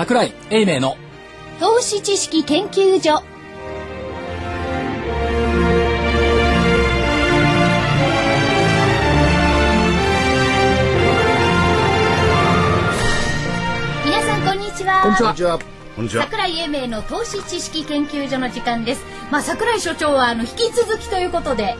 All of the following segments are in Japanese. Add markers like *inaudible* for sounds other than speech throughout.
桜井英明の投資知識研究所。皆さんこんにちは。こんにちは。桜井英明の投資知識研究所の時間です。まあ桜井所長はあの引き続きということで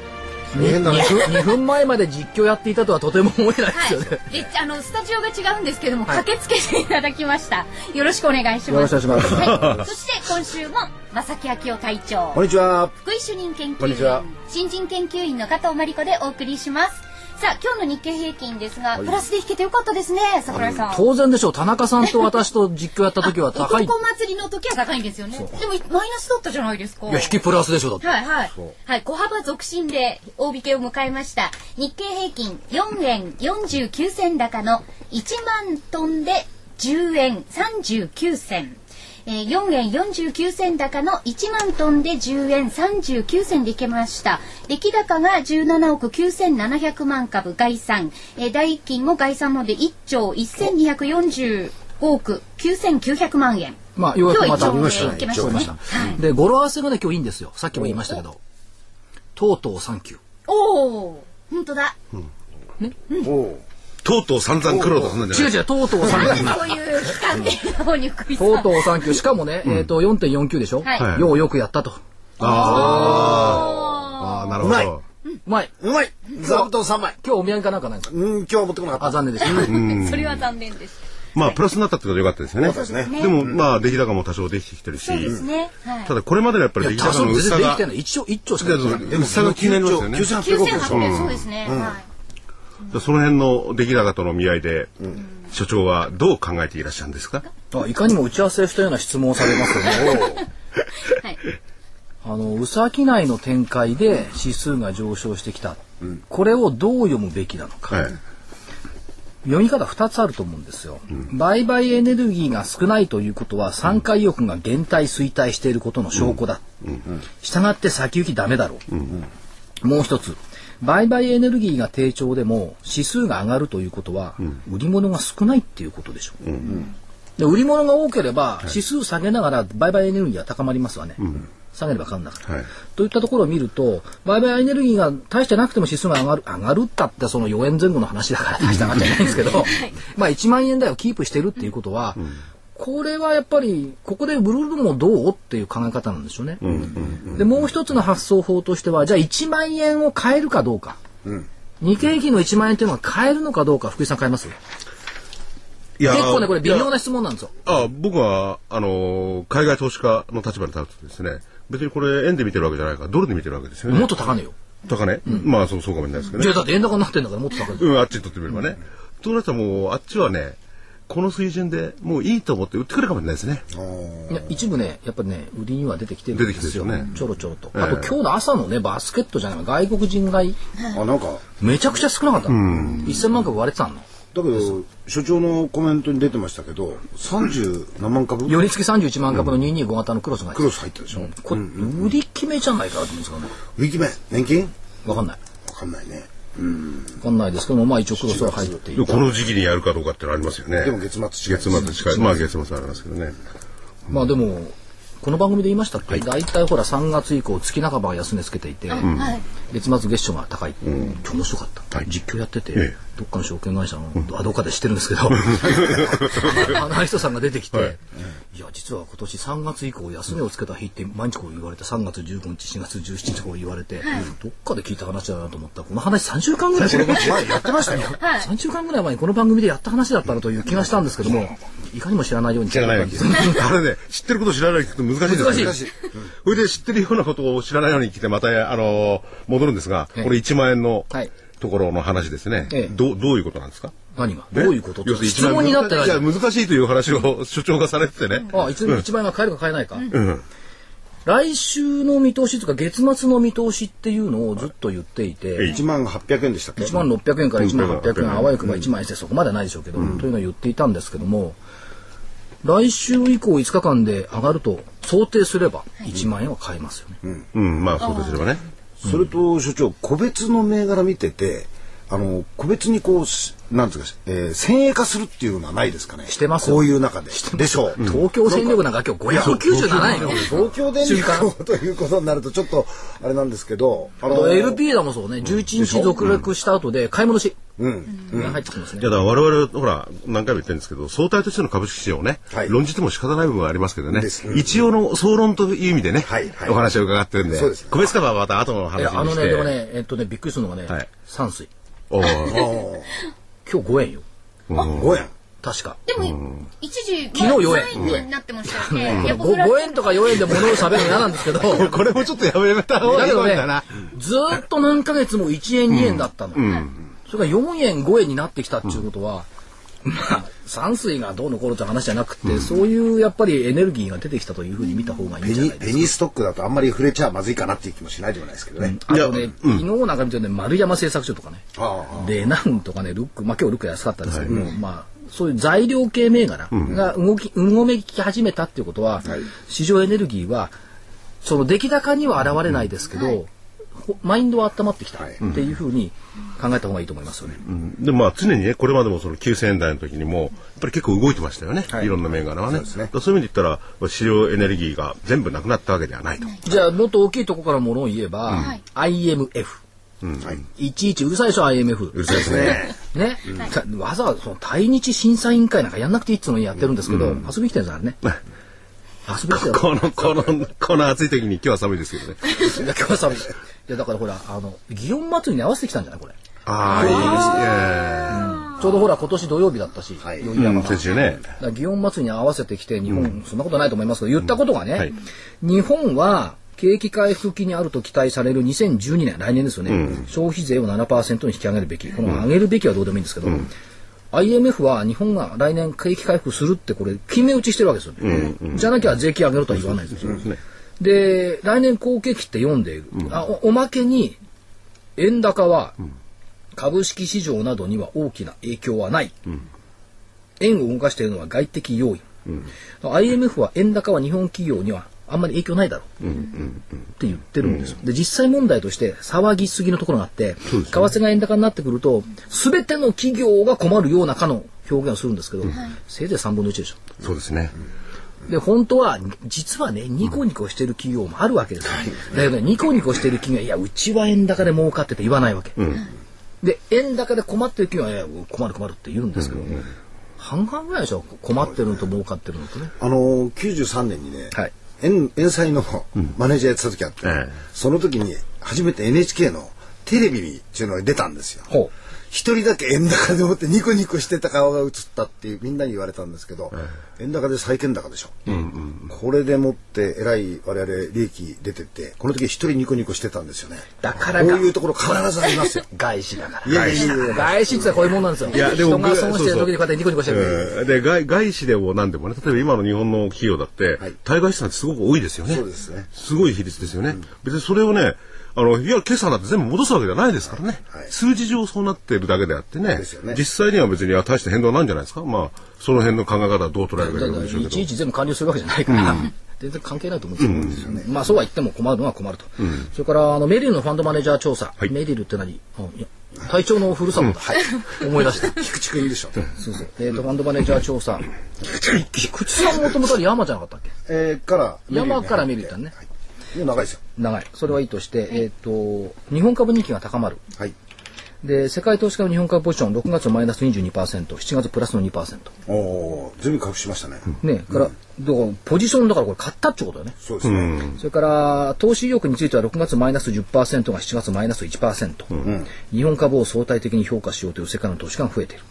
大変だね。2分前まで実況やっていたとはとても思えないですよね、はい、*laughs* であのスタジオが違うんですけども、はい。駆けつけていただきました。よろしくお願いしよろますしくお願いします。はい、そして今週も正木明夫隊長。こんにちは。福井主任研究こんにちは。員新人研究員の加藤真理子でお送りしますさあ今日の日経平均ですが、プラスで引けてよかったですね桜井さん。当然でしょう。田中さんと私と実況やった時は高い。祭りの時は高いんですよね。でもマイナスだったじゃないですか。や引きプラスでしょうだって。はいはい。はい、小幅続伸で大引けを迎えました。日経平均4円49銭高の1万トンで10円39銭。えー、4円49銭高の1万トンで10円39銭でいけました。出来高が17億9700万株概算。えー、代金も概算ので1兆1245億9900万円。まあようやくまた今日一応ねいけましたね。一応いましたはいで語呂合わせがね今日いいんですよさっきも言いましたけどとうとうサンキューおお、本当だ。おお。とうとう散々苦労とするんじゃない。違う違うとうとうサンキューそういう期間での方に食いつとうとうサンキューしかもね、えっ、と4.49でしょ、はい。ようよくやったと。ああ、なるほうまい。ど。うまい。うまい。座布団三枚。今日お土産かなんかないんですか？うん、今日は持ってこなかっあ残念です、*laughs* それは残念です。まあ、プラスになったってことは良かったですよね。そうですね。でも、まあ、出来高も多少できてきてるし。そう、ですね。はい。ただこれまでのやっぱり出来高の薄さが一丁一丁しかできてない。薄さが気になりますよね。9800九千億でしょ？八百そうですね。はその辺の出来高との見合いで、所長はどう考えていらっしゃるんですか？あいかにも打ち合わせしたような質問をされますよね。い。*laughs* はい。あの宇佐商いの展開で指数が上昇してきた、これをどう読むべきなのか、はい。読み方2つあると思うんですよ、売買エネルギーが少ないということは参加意欲が減退衰退していることの証拠だ、したがって先行きダメだろう、もう一つ売買エネルギーが低調でも指数が上がるということは、売り物が少ないっていうことでしょう、で売り物が多ければ指数下げながら売買エネルギーは高まりますわね、下げれば買うんだから、はい。といったところを見ると売買エネルギーが大してなくても指数が上がる上がるったってその4円前後の話だから大して上がっちゃいないんですけど、まあ1万円台をキープしてるっていうことは、これはやっぱりここで売るのもどうっていう考え方なんでしょうね。でもう一つの発想法としてはじゃあ1万円を買えるかどうか、日経平均の1万円っていうのは買えるのかどうか福井さん買えます？いや結構ねこれ微妙な質問なんですよ。あ僕は、あのー、海外投資家の立場に立つとですね、別にこれ円で見てるわけじゃないから、ドルで見てるわけですよね。もっと高値よ。高値、まあそうそうかもしれないですけどね。じゃあだって円高になってんだからもっと高い。うん、あっちにとってみればね。となったらもう、あっちはね、この水準でもういいと思って売ってくるかもしれないですね。いや一部ねやっぱりね売りには出てきてるんですよ。ね。ちょろちょろと、ええ。あと今日の朝のねバスケットじゃない外国人買いあ、なんか、めちゃくちゃ少なかったの、1000万株割れてたの。だけど、所長のコメントに出てましたけど、30何万株？寄り付き31万株の225型のクロスが入ってクロス入ったでしょ。これ売り決めじゃないかなと思うんですけどね。売り決め、年金？わかんない。わかんないね。わかんないですけどもまあ一応クロスは入っていたこの時期にやるかどうかってのありますよね。でも月末近い。月末近い。まあ月末ありますけどね。まあでもこの番組で言いましたっけ、大体ほら3月以降月半ばは安値つけていて、はい。月末月初が高い、今日面白かった、はい。実況やってて、えどっかの証券会社の、あどっかで知ってるんですけど。アナリストさんが出てきて、はい。い、や実は今年3月以降安値をつけた日って毎日こう言われて3月15日4月17日こう言われて、どっかで聞いた話だなと思った。らこの話3週間ぐらいこの前やってましたよ。はい。3週間ぐらい前にこの番組でやった話だったなという気がしたんですけどもいかにも知らないように。知らないわけです。*laughs* あれね、知ってること知らないと難しいですよね。難しい。それで知ってるようなことを知らないように来て、また、あの、戻るんですが、ええこれ1万円のはいところの話ですね。ええ。どうどういうことなんですか？何が？どういうこと？質問になってないいや、難しいという話を *laughs* 所長がされててね。あ一一万円が買えるか買えないか、うん。来週の見通しとか月末の見通しっていうのをずっと言っていて、えい1万800円でしたっけ？1万600円から1万800円、うん。あわよくば1万円でそこまではないでしょうけど、というのを言っていたんですけども、来週以降5日間で上がると想定すれば1万円は買えますよね。うん、まあそうですればね。それと所長個別の銘柄見ててあの個別にこうなんていうか、えー、先鋭化するっていうのはないですかね。してますよ。こういう中で。でしょう。東京戦力なんか今日597円。よ。東京電力。ということになるとちょっとあれなんですけど、ああと LP だもそうね、11日続落した後で買い戻し。うん。が入ってきてますね。いや。だから我々ほら何回も言ってるんですけど相対としての株式市場をね、はい。論じても仕方ない部分はありますけどね、です。うん。一応の総論という意味でね、はいはい。お話を伺ってるんでですね。個別株はまた後の話にして。のね、でもね、えっとね、びっくりするのがねはい、山水。おー。お今日5円よ。ー5円。確か。でも、一時、昨日4円3円になってましたよね。やっぱ 5, 円とか4円で物を喋るの嫌なんですけど、だ *laughs* これもちょっとやめた方がいいけどねんだな、、ずーっと何ヶ月も1円2円だったの。それが4円5円になってきたっていうことは、まあ、山水がどうのこうのって話じゃなくて、そういうやっぱりエネルギーが出てきたというふうに見た方がいいペニんじゃないですか。ペニーストックだとあんまり触れちゃまずいかなっていう気もしないでもないですけどね。あとね、昨日なんか見てるね、丸山製作所とかね、あレナンとかね、ルック、まあ今日ルック安かったですけども、まあ、そういう材料系銘柄が動き、うごめき始めたっていうことは、はい。市場エネルギーは、その出来高には現れないですけど、ほマインドは温まってきたっていうふうに考えた方がいいと思いますよね。でまあ常にねこれまでもその9000円台の時にもやっぱり結構動いてましたよね、はい。い、ろんな銘柄はね。そうね。いう意味で言ったら市場エネルギーが全部なくなったわけではないと、じゃあ、もっと大きいところからものを言えば、IMF。はい。い。ちいちうるさいでしょ、IMF。うるさいですね。ね、たわざわざその対日審査委員会なんかやんなくていいっつうのにやってるんですけど、遊びに来てるんですからね。このこのこの暑い時に今日は寒いですけどね。今日は寒い。いやだからほらあの祇園祭りに合わせてきたんじゃない？これ。ああいいですね。ちょうどほら今年土曜日だったし、はい。宵山が先週ね。祇園祭りに合わせてきて日本、そんなことないと思いますけど言ったことがね、はい。日本は景気回復期にあると期待される2012年来年ですよね、消費税を7%に引き上げるべきこの上げるべきはどうでもいいんですけど、IMF は日本が来年景気回復するってこれ決め打ちしてるわけですよね、じゃなきゃ税金上げろとは言わないですよ、で来年好景気って読んでいる、あおおまけに円高は株式市場などには大きな影響はない、円を動かしているのは外的要因、IMF は円高は日本企業にはあんまり影響ないだろう。って言ってるんですよ。で実際問題として騒ぎすぎのところがあって、為替が円高になってくると全ての企業が困るようなかの表現をするんですけど、せいぜい3分の1でしょ。そうですね。で本当は実はねニコニコしてる企業もあるわけですよ、だけどねニコニコしてる企業はいやうちは円高で儲かってて言わないわけ、で円高で困ってる企業はいや困る困るって言うんですけど、半々ぐらいでしょ。困ってるのと儲かってるのとね。あのー、93年にね、はい円円債のマネージャーやってた時あって、ええ。その時に初めて NHK のテレビにっていうのが出たんですよ。ほ一人だけ円高でもってニコニコしてた顔が映ったっていうみんなに言われたんですけど、円高で債券高でしょ、これでもってえらい我々利益出ててこの時一人ニコニコしてたんですよね。だからこういうところ必ずありますよ。外資だから。いやいやいや外資ってこういうもんなんですよ。いやでも人が損してる時にこうやってニコニコしてる。うんで外外資でも何でもね例えば今の日本の企業だって、はい。対外資産ってすごく多いですよね。そうですね。すごい比率ですよね、別にそれをねあのいや決算だって全部戻すわけじゃないですからね、はい数字上そうなってるだけであってねね実際には別にあ大して変動ないんじゃないですか？まあその辺の考え方はどう捉えるかだからよるんでしょうけどいちいち全部完了するわけじゃないから、全然関係ないと思うんですよね。まあそうは言っても困るのは困ると。それからあのメリルのファンドマネージャー調査、はいメリルって何？あいや隊長のふるさとだ。思い出した。菊池君いいでしょそうそう。えっ、とファンドマネージャー調査。菊池さんもともと山じゃなかったっけ？えー、から山からメリルだね。長いですよ。長い。それはいいとして、えっ、と日本株人気が高まる。はい。で世界投資家の日本株ポジション6月マイナス22%、7月プラスの2%。おお全部隠しましたね、ね、から、だからポジションだからこれ買ったってことだよね。そうですね、それから投資意欲については6月マイナス10%が7月マイナス1%、日本株を相対的に評価しようという世界の投資家が増えている、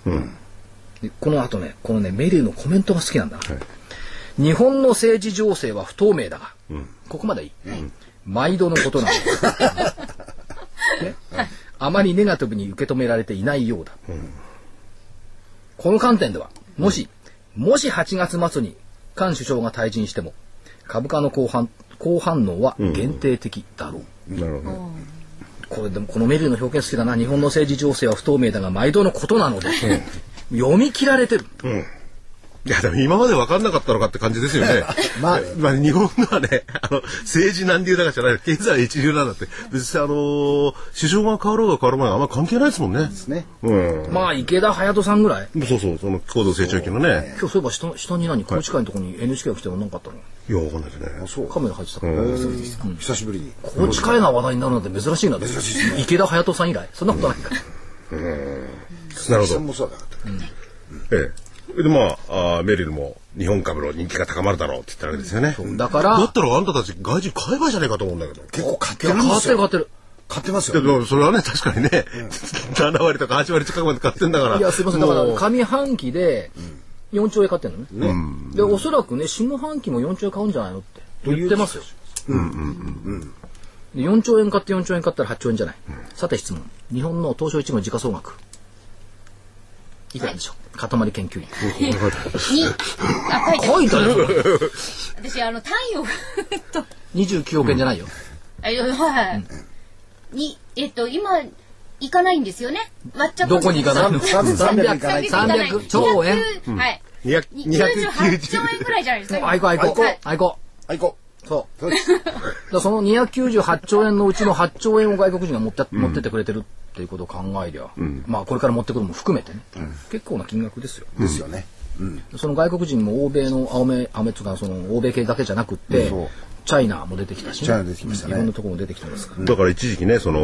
でこの後ねこのねメリルのコメントが好きなんだ、日本の政治情勢は不透明だが、ここまでいい、毎度のことなんだ、ね？あまりネガティブに受け止められていないようだ、この観点ではもし、もし8月末に菅首相が退陣しても株価の好反好反応は限定的だろう、なるほど。これでもこのメリルの表現好きだな。日本の政治情勢は不透明だが毎度のことなので、読み切られてる、いや、でも今まで分かんなかったのかって感じですよね。*laughs* まあ、まあ、日本のはね、あの、政治難流だからじゃない、経済一流なんだって、別にあのー首相が変わろうが変わる前はあんま関係ないですもんね。ですね。うん。まあ池田隼人さんぐらいそうそう、その高度成長期のね。今日そういえば下下に何？高知会のところに NHK が来ても何かあったの？いや、わかんないですね。そう。カメラ入ってたから、久しぶりに。高知会が話題になるなんて珍しいな珍しいですね池田隼人さん以来そんなことないかなるほど。さんもそうだった。ええ。で、まあ、あーメリルも日本株の人気が高まるだろうって言ったわけですよね。だからだったらあんたたち外人買えばじゃねえかと思うんだけど。結構買ってるんですよ。ってる変わってる買ってますよ。でもそれはね、確かにね、*laughs* 7割とか8割近くまで買ってんだから。いやすいません。だから上半期で4兆円買ってんのね。でおそらくね下半期も4兆円買うんじゃないのって言ってますよ。で4兆円買って4兆円買ったら8兆円じゃない、さて質問。日本の東証一部の時価総額いくらでしょう。塊研究員。に、あ、書いてある。書いてある。よ私、あの、単位を、えっと、29億円じゃないよ、いはい。に、えっと、今、行かないんですよね？割っちゃったどこに行かないの？300 300い。かない。300兆円？200はい。200 298兆円くらいじゃないですか？あい。こあいこはい。あいこはい、行こそう。だその298兆円のうちの8兆円を外国人が持って,、持ってってくれてるっていうことを考えりゃ、まあこれから持ってくるのも含めてね、結構な金額ですよ。ですよね。その外国人も欧米の青目青目とかその欧米系だけじゃなくって、チャイナも出てきたし、ね、チャイナ出てきましたね。いろんなところも出てきてますから、だから一時期ね、その、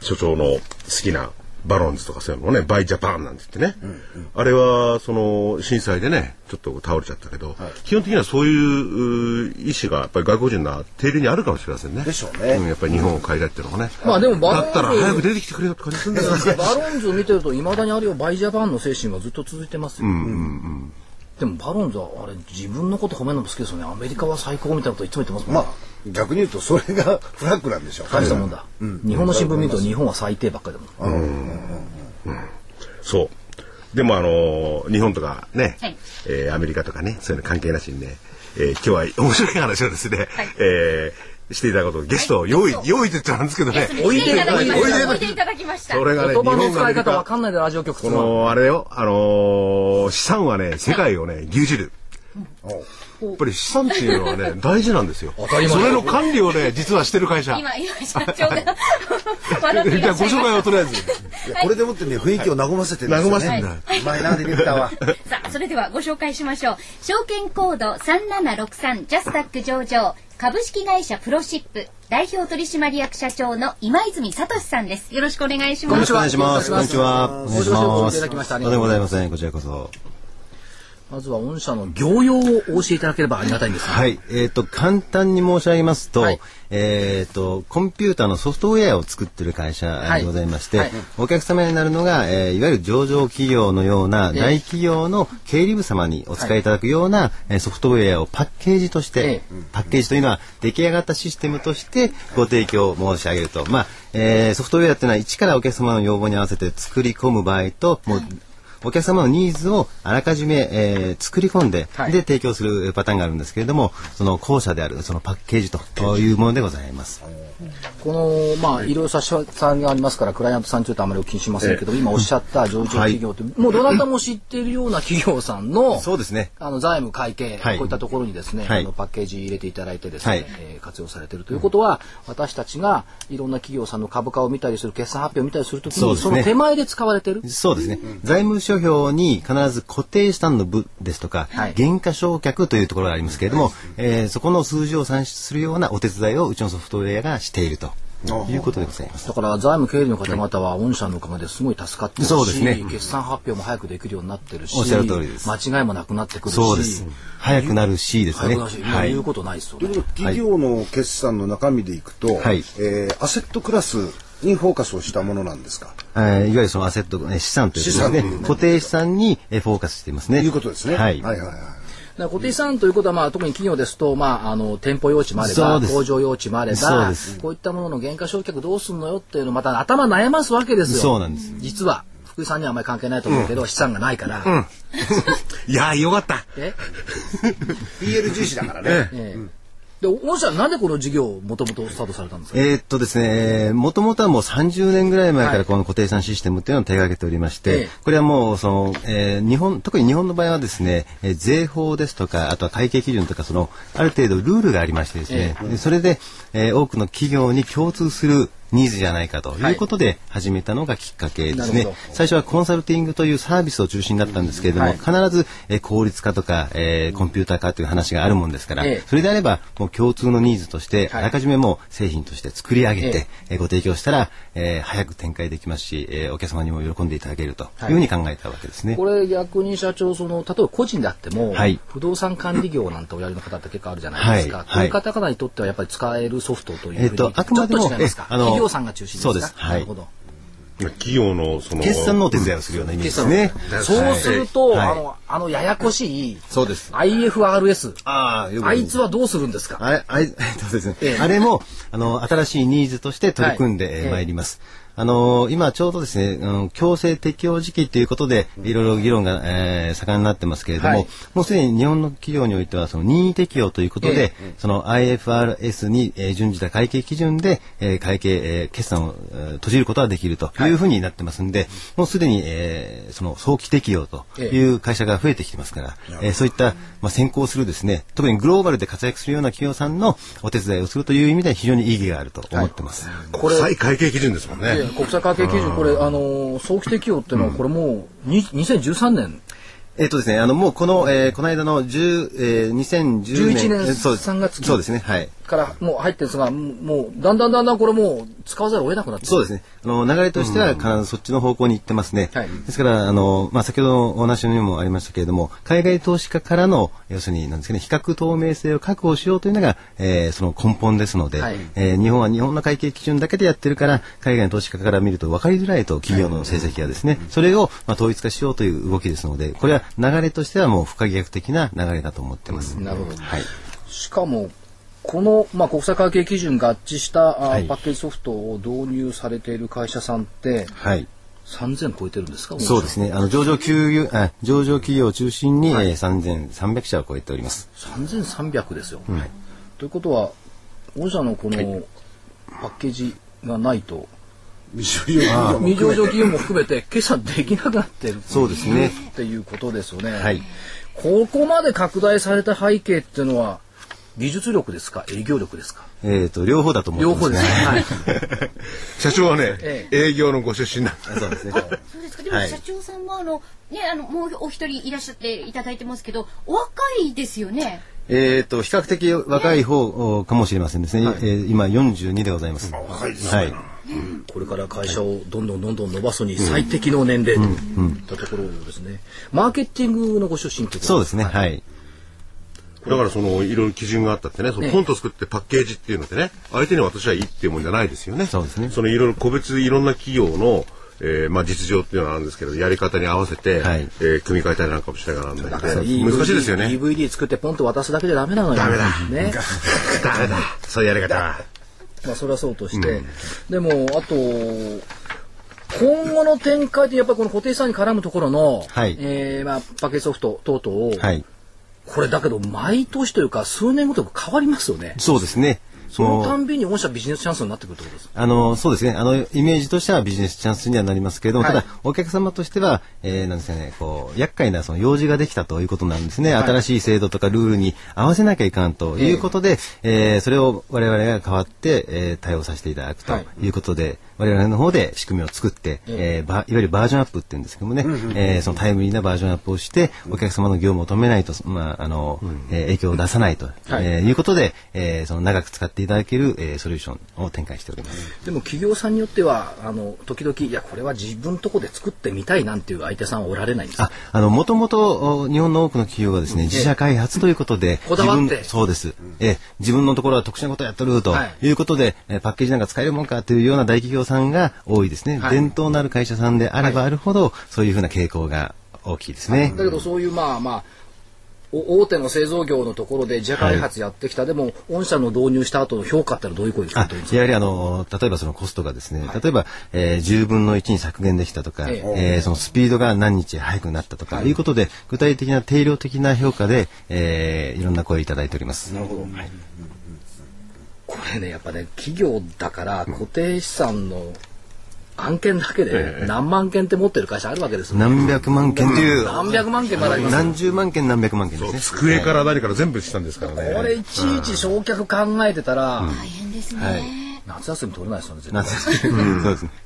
所長の好きなバロンズとかそういうのもね、バイジャパンなんて言ってね、あれは、その、震災でね、ちょっと倒れちゃったけど、基本的にはそういう意思が、やっぱり外国人の底流にあるかもしれませんね。でしょうね。んやっぱり日本を変えたいっていうのがね。まあでも Barron's だったら早く出てきてくれよって感じするんだよ。な。Barron's *laughs* を見てるといまだにあるよ buy Japan の精神はずっと続いてますよ、でも Barron's はあれ自分のこと褒めるのも好きですよね。アメリカは最高みたいなこといつも言ってますもんね、まあ、逆に言うと、それが *laughs* フラッグなんでしょう。大したもんだ、日本の新聞見ると日本は最低ばっかりだもん、そう。でもあのー日本とかね、はい。えーアメリカとかね、そういうの関係なしにね、えー今日は面白い話をですね、えーしていただくこと、ゲストを用意、用意って言っちゃうんですけどね、おいでいただきまおいでした。おいでいただきました。それがね、言葉の使い方わはかんないでラジオ局こつまるの、あれよ、あのー資産はね、世界をね、牛耳る。やっぱり資産っていうのはね、*laughs* 大事なんですよ。それの管理をね、実はしてる会社。今、今、社長が *laughs* 笑っていじゃあご紹介をとりあえず。これでもってね、雰囲気を和ませてるんですよね。和ませてんだ。うまいな、ディレクターは。*laughs* さあ、それではご紹介しましょう。証券コード3763ジャスタック上場株式会社プロシップ代表取締役社長の今泉聡さんです。よろしくお願いします。こんにちはお願いします。こんにちは。お願いします。車いただきましてありとんでがとうございまもございますせん。こちらこそ。まずは御社の業用をお教えいただければありがたいんですが。はい。えっ、と、簡単に申し上げますと、はい。えっ、と、コンピューターのソフトウェアを作ってる会社はい。でございまして、はい。お客様になるのが、えーいわゆる上場企業のようなええ大企業の経理部様にお使いいただくような、えーソフトウェアをパッケージとして、えパッケージというのは出来上がったシステムとしてご提供申し上げると。まあ、えーソフトウェアっていうのは一からお客様の要望に合わせて作り込む場合と、もうお客様のニーズをあらかじめ、えー作り込んで、はいで提供するパターンがあるんですけれども、その後者であるそのパッケージというものでございます。このまあいろいろ差し差がありますからクライアントさんについてあまりお聞きしませんけど、今おっしゃった上場企業って、もうどなたも知っているような企業さんのそうですね。あの財務会計、はい。こういったところにですね、はい。あのパッケージ入れていただいてですね、はい。えー活用されているということは、私たちがいろんな企業さんの株価を見たりする決算発表を見たりするときにそ,、の手前で使われてる？そうですね。財務諸表に必ず固定資産の部ですとか、はい。減価償却というところがありますけれども、えーそこの数字を算出するようなお手伝いをうちのソフトウェアがしているということでございます。だから財務経理の方々は御社のおかげですごい助かってるし、そうですね決算発表も早くできるようになってるしおっしゃる通りです間違いもなくなってくるしそうです。早くなるしですね。早くなるし、はい言う。ことないですよね企業の決算の中身でいくと、はいえーアセットクラスにフォーカスをしたものなんですか？えーいわゆるそのアセット、えー資産というですねね固定資産にえーフォーカスしていますね。いうことですね。はい。はいはいはい。固定資産ということは、まあ、特に企業ですと、まあ、あの店舗用地もあれば工場用地もあればこういったものの減価償却どうすんのよっていうのをまた頭悩ますわけですよ。そうなんです。実は福井さんにはあまり関係ないと思うけど、資産がないから、*laughs* いやー、よかった。え？*laughs* PL 重視だからね。ええで御社はなんでこの事業をもともとスタートされたんですか、えーっとですね、もともとはもう30年ぐらい前からこの固定資産システムっていうのを手掛けておりまして、ええ。これはもうその、えー日本、特に日本の場合はですね、えー税法ですとか、あとは会計基準とか、その、ある程度ルールがありましてですね、でそれで、えー多くの企業に共通するニーズじゃないかとい。うことで始めたのがきっかけですね。なるほど。最初はコンサルティングというサービスを中心だったんですけれども、はい。必ず、えー効率化とか、えーコンピューター化という話があるもんですから、ええ。それであればもう共通のニーズとして、はい。あらかじめもう製品として作り上げて、ええーご提供したら、えー早く展開できますし、えーお客様にも喜んでいただけるとはい。いうふうに考えたわけですね。これ逆に社長その例えば個人であっても、はい。不動産管理業なんておやりの方って結構あるじゃないですか、はい。こういう方々にとってはやっぱり使えるソフトというふうに、えっとあくまでもあの企業さんが中心ですか？そうです。はい。なるほど。企業のその決算のお手伝いをするようなイメージですね。そうすると、はい。あのあのややこしいそうです。IFRS ああ、あいつはどうするんですか？あれ、あれ、*laughs* そうですね。ええ。あれも、あの、新しいニーズとして取り組んでまい。ります。あの今ちょうどですね、あの強制適用時期ということで、いろいろ議論が、えー盛んになってますけれども、はい。もうすでに日本の企業においては、その任意適用ということで、えその IFRS に、えー準じた会計基準で、えー会計、えー決算を、えー閉じることができるとい。うふうになってますんで、もうすでに、えーその早期適用という会社が増えてきてますから、えーそういった、まあ、先行するですね、特にグローバルで活躍するような企業さんのお手伝いをするという意味では非常に意義があると思ってます。国際会計基準ですもんね。いや国際会計基準これあの早期適用っていうのはこれもうに2013年？えっとですね、あの、もうこの、えーこの間の10、えー、2010年。11年えそうです3月期そうですね、はい。からもう入ってるんですがもうだんだんだんだんこれもう使わざるを得なくなってそうですね。あの、流れとしては必ずそっちの方向に行ってますね。はいですから、あの、まあ、先ほどのお話にもありましたけれども、海外投資家からの、要するに、なんですかね、比較透明性を確保しようというのが、えーその根本ですので、はいえー日本は日本の会計基準だけでやってるから、海外の投資家から見ると分かりづらいと、企業の成績がですね、それを、まあ、統一化しようという動きですので、これは流れとしてはもう不可逆的な流れだと思ってます。なるほどはい。しかもこの、まあ、国際会計基準合致した、あはい。パッケージソフトを導入されている会社さんってはい。3000超えてるんですか？そうですね。あの上場企業あ上場企業を中心に、えー3300社を超えております。3300ですよ、ということは御社のこのパッケージがないと、未上場未上場企業も含めて決算できなくなってる。そうですね。っていうことですよね、はい。ここまで拡大された背景っていうのは技術力ですか？営業力ですか？えっ、と両方だと思って両ますね。方ですね、はい、*laughs* 社長はね、え営業のご出身なんでそうですね。そうですか。でもはい社長さんもあのねあのもうお一人いらっしゃっていただいてますけどお若いですよね。えっと比較的若い方かもしれませんですね。えー今42でございます。若いですはい。これから会社をどんどんどんどん伸ばすに最適の年齢といったところですね。マーケティングのご出身ということそうですね。はい。だからそのいろいろ基準があったってね、そのコント作ってパッケージっていうのでね、相手に私はいいっていうもんじゃないですよね。そうですねそのいろいろ個別いろんな企業の、えーまあ実情っていうのはあるんですけど、やり方に合わせて、はいえー組み替えたりなんかもしながらなんだけ難しいですよね。DVD 作ってポンと渡すだけじゃダメなのよ。ダメだ。ね。ダメだ。そういうやり方は。まあそれはそうとして、でもあと今後の展開でやっぱりこの固定資産に絡むところの、はいえーまあパッケージソフト等々を、はい。これだけど毎年というか数年ごとに変わりますよね。そうですね。そのたんびに御社ビジネスチャンスになってくるってことです。あの、そうですね。あの、イメージとしてはビジネスチャンスにはなりますけれども、はい。ただ、お客様としては、えー、なんですかね、こう、厄介なその用事ができたということなんですね。新しい制度とかルールに合わせなきゃいかんということで、えーそれを我々が変わって、えー対応させていただくとはい。いうことで、我々の方で仕組みを作って、えーばいわゆるバージョンアップっていうんですけどもね、えーそのタイムリーなバージョンアップをして、お客様の業務を止めないと、まあ、あの、えー影響を出さないと、はい。えーいうことで、えーその長く使っていただける、えーソリューションを展開しております。でも企業さんによってはあの時々いやこれは自分とこで作ってみたいなんていう相手さんはおられないんですか？あ、あの、もともと、お日本の多くの企業がですね、自社開発ということで、こだわって自分そうです。え、自分のところは特殊なことをやってるとはいいうことで、えパッケージなんか使えるもんかというような大企業さんが多いですね。はい伝統のある会社さんであればあるほど、そういうふうな傾向が大きいですね。だけどそういうまあまあお大手の製造業のところで自社開発やってきた、でも御社の導入した後の評価ってのはどういう声ですか？あやはりあの例えばそのコストがですね、例えば、えー10分の1に削減できたとか、ええ。ーそのスピードが何日早くなったとか、い。うことで具体的な定量的な評価で、えーいろんな声いただいております。なるほど。れねやっぱね企業だから固定資産の案件だけで何万件って持ってる会社あるわけですよ、何百万件という、何百万件までありますよ何十万件何百万件ですね。机から何から全部したんですからね。これいちいち焼却考えてたら、大変ですね。はい夏休み取れないですよね絶なん対てそうですね。*laughs*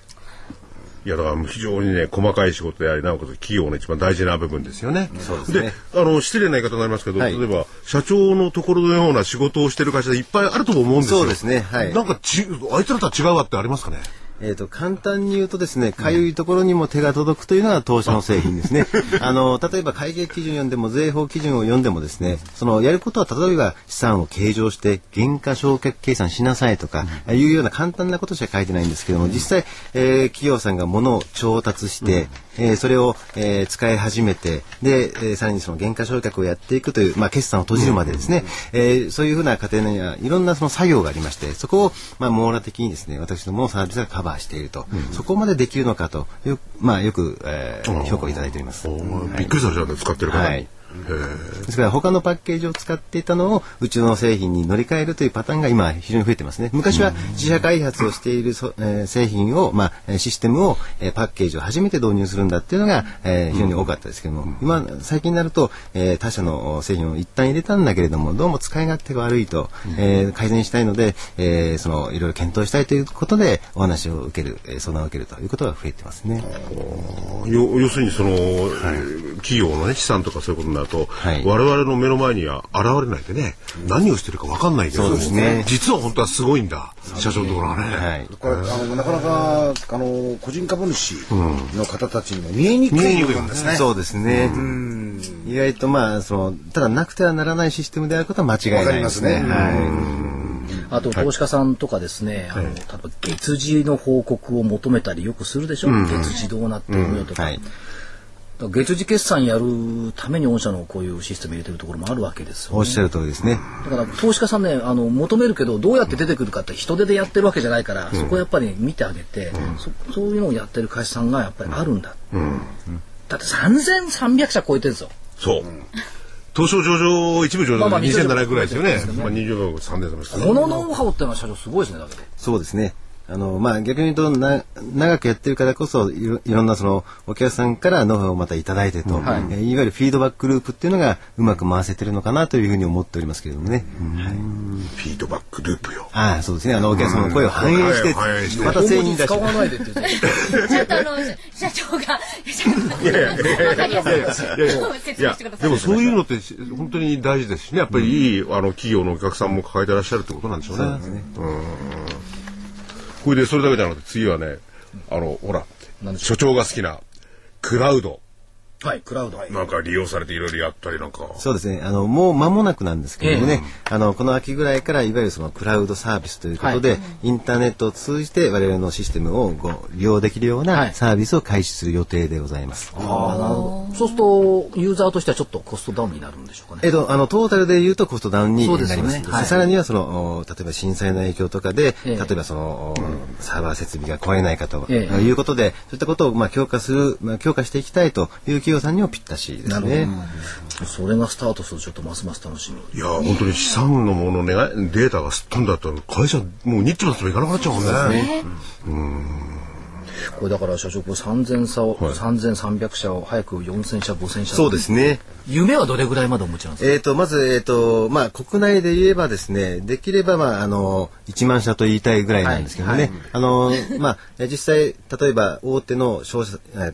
いやだから非常にね細かい仕事でありなおかつ企業の一番大事な部分ですよね。そうですねあの失礼な言い方になりますけど、はい例えば社長のところのような仕事をしてる会社でいっぱいあると思うんですよ。そうですねはいなんかちあいつらとは違うわってありますかね？えっ、と、簡単に言うとですね、かゆいところにも手が届くというのが当社の製品ですね。*laughs* あの、例えば会計基準読んでも、税法基準を読んでもですね、その、やることは例えば資産を計上して、原価償却計算しなさいとか、いうような簡単なことしか書いてないんですけども、実際、えー企業さんが物を調達して、えーそれを、えー使い始めて、で、えーさらにその原価償却をやっていくという、まあ、決算を閉じるまでですね、えーそういうふうな過程にはいろんなその作業がありまして、そこを、まあ、網羅的にですね、私どものサービスがカバーしていると、そこまでできるのかという、まあ、よく、えー評価をいただいております。びっくりさせたんで使ってるから。はいですから他のパッケージを使っていたのをうちの製品に乗り換えるというパターンが今非常に増えてますね。昔は自社開発をしているそ、えー製品を、まあ、えーシステムを、えーパッケージを初めて導入するんだっていうのが、えー非常に多かったですけども、今、最近になると、えー他社の製品を一旦入れたんだけれども、どうも使い勝手が悪いと、えー改善したいので、えーその、いろいろ検討したいということで、お話を受ける、えー相談を受けるということが増えてますね。よ要するにその、企業のね資産とかそういうことになると、はい。我々の目の前には現れないでね、何をしてるか分かんないけどそうですね。実は本当はすごいんだ社長のところはね、はい。これあのなかなかあの個人株主の方たちにも見えにくい部分ですね。そうですね。意外とまあそのただなくてはならないシステムであることは間違いないですね。わかりはあと投資家さんとかですね、あの例えば月次の報告を求めたりよくするでしょ、月次どうなってるのよとい。か,、はい。月次決算やるために御社のこういうシステム入れてるところもあるわけですよ、ね、おっしゃる通りですね。だから投資家さんねあの求めるけどどうやって出てくるかって人手でやってるわけじゃないから、そこをやっぱり見てあげて、そそういうのをやってる会社さんがやっぱりあるんだ、だって3300社超えてるんですよそう。東証上場一部上場でまあまあ2700円ぐらいですよね。そうですねまあ20万3000円ですね。このノウハウっていうのは社長すごいですねだけどそうですね。あの、まあ、逆に言うと、な、長くやってるからこそ、いろいろんなその、お客さんからノウハウをまたいただいてと、はいいえーいわゆるフィードバックループっていうのがうまく回せてるのかなというふうに思っておりますけれどもね。はい。フィードバックループよ。ああ、そうですね。あの、お客様の声を反映して、してまた製品出しちょっとあの、社長が、社長が、わかりやいや明してください。でもそういうのって本当に大事ですしねやっぱりいい、あの企業のお客さんも抱えてらっしゃるってことなんでしょうね。うんこれでそれだけじゃなくて次はねあのほら所長が好きなクラウドはいクラウド。なんか利用されていろいろやったりなんか。そうですね。あの、もう間もなくなんですけれどもね、あの、この秋ぐらいから、いわゆるそのクラウドサービスということで、インターネットを通じて我々のシステムをご利用できるようはない。サービスを開始する予定でございます。ああなるほど。そうするとユーザーとしてはちょっとコストダウンになるんでしょうかね。えっと、あの、トータルで言うとコストダウンにそうですよなります。ね。はい。さらには、その、お例えば震災の影響とかで、ええ。例えばその、おサーバー設備が壊れないかとええ。いうことで、そういったことを、まあ、強化する、まあ、強化していきたいという企業さんにもぴったしですね。それがスタートするとちょっとますます楽しみいや本当に資産のものねデータがすっ飛んだったら会社もうニッチもサッチもいかなくなっちゃうもんね。これだから社長これ3000社を、3300社を早く4000社5000社そうですね。夢はどれぐらいまでお持ちなんですか？えっ、と、まず、えっ、と、まあ、国内で言えばですね、できれば、まあ、あの、1万社と言いたいぐらいなんですけどね。あの、まあ、え実際、例えば、大手の商社、例え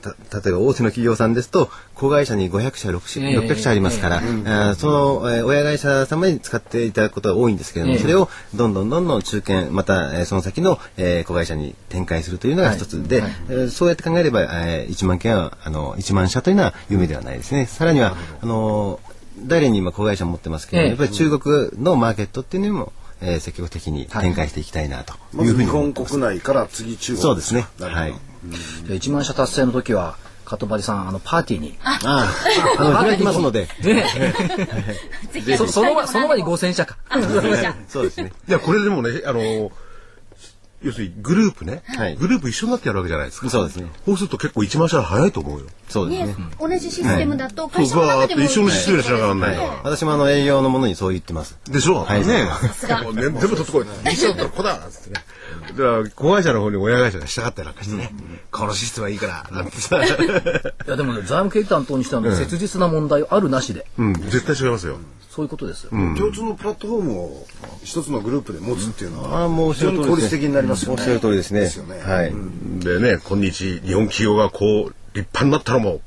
ば大手の企業さんですと、子会社に500社、600社ええ。600社ありますから、あーその、えー親会社様に使っていただくことが多いんですけれども、ええ。それをどんどんどんどん中堅、また、えーその先の、えー子会社に展開するというのが一つで、えーそうやって考えれば、えー1万件は、あの、1万社というのは夢ではないですね。さらには、あの、誰に今子会社持ってますけど、ええ。やっぱり中国のマーケットっていうのも、えー積極的に展開していきたいなというふうに思って本国内から次中国。そうですね。はい。じゃあ1万社達成の時はかとばりさんあのパーティーに。ああ、あの、開きますので。ね。*laughs* そその前その前に5000社か。そうですね。いやこれでもねあの要するにグループね、はいグループ一緒になってやるわけじゃないですか。そうですね。そうすると結構一番下早いと思うよ。そうですねね。、同じシステムだとそう、会社の中でもって一緒に失礼しながらないから。私もあの営業のものにそう言ってます。でしょはいねすがもうね全部取ってこい。一緒だったらこだなんつってね。だから、子会社の方に親会社が従ったりなんかしてね、このシステムはいいから、なんてさ。いやでもね財務経理担当にしては切実な問題あるなしでうん、絶対違いますよ。そういうことですよ。共通のプラットフォームを一つのグループで持つっていうのは、ああ、もう。非常に効率的になりますよねおっしゃる通りですね。ですよねはい。でね、今日、日本企業がこう、立派になったのも、やっ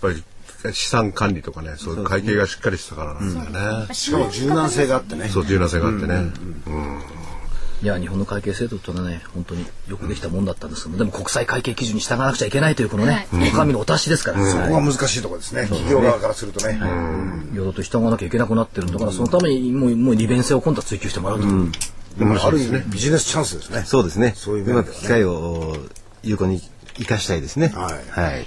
ぱり、資産管理とかね、そういう会計がしっかりしてたからなんですよね。しかも柔軟性があってねそう、柔軟性があってね。いや日本の会計制度ってのはね本当によくできたもんだったんですけどでも国際会計基準に従わなくちゃいけないというこのねお上のお達しですから、そこが難しいところですね。企業側からするとね、い。ろいろと従わなきゃいけなくなってる。んだからそのためにもうもう利便性を今度は追求してもらうと、でもある意味ビジネスチャンスですね。そうですね。そういううまく機会を有効に生かしたいですね。はい。はい。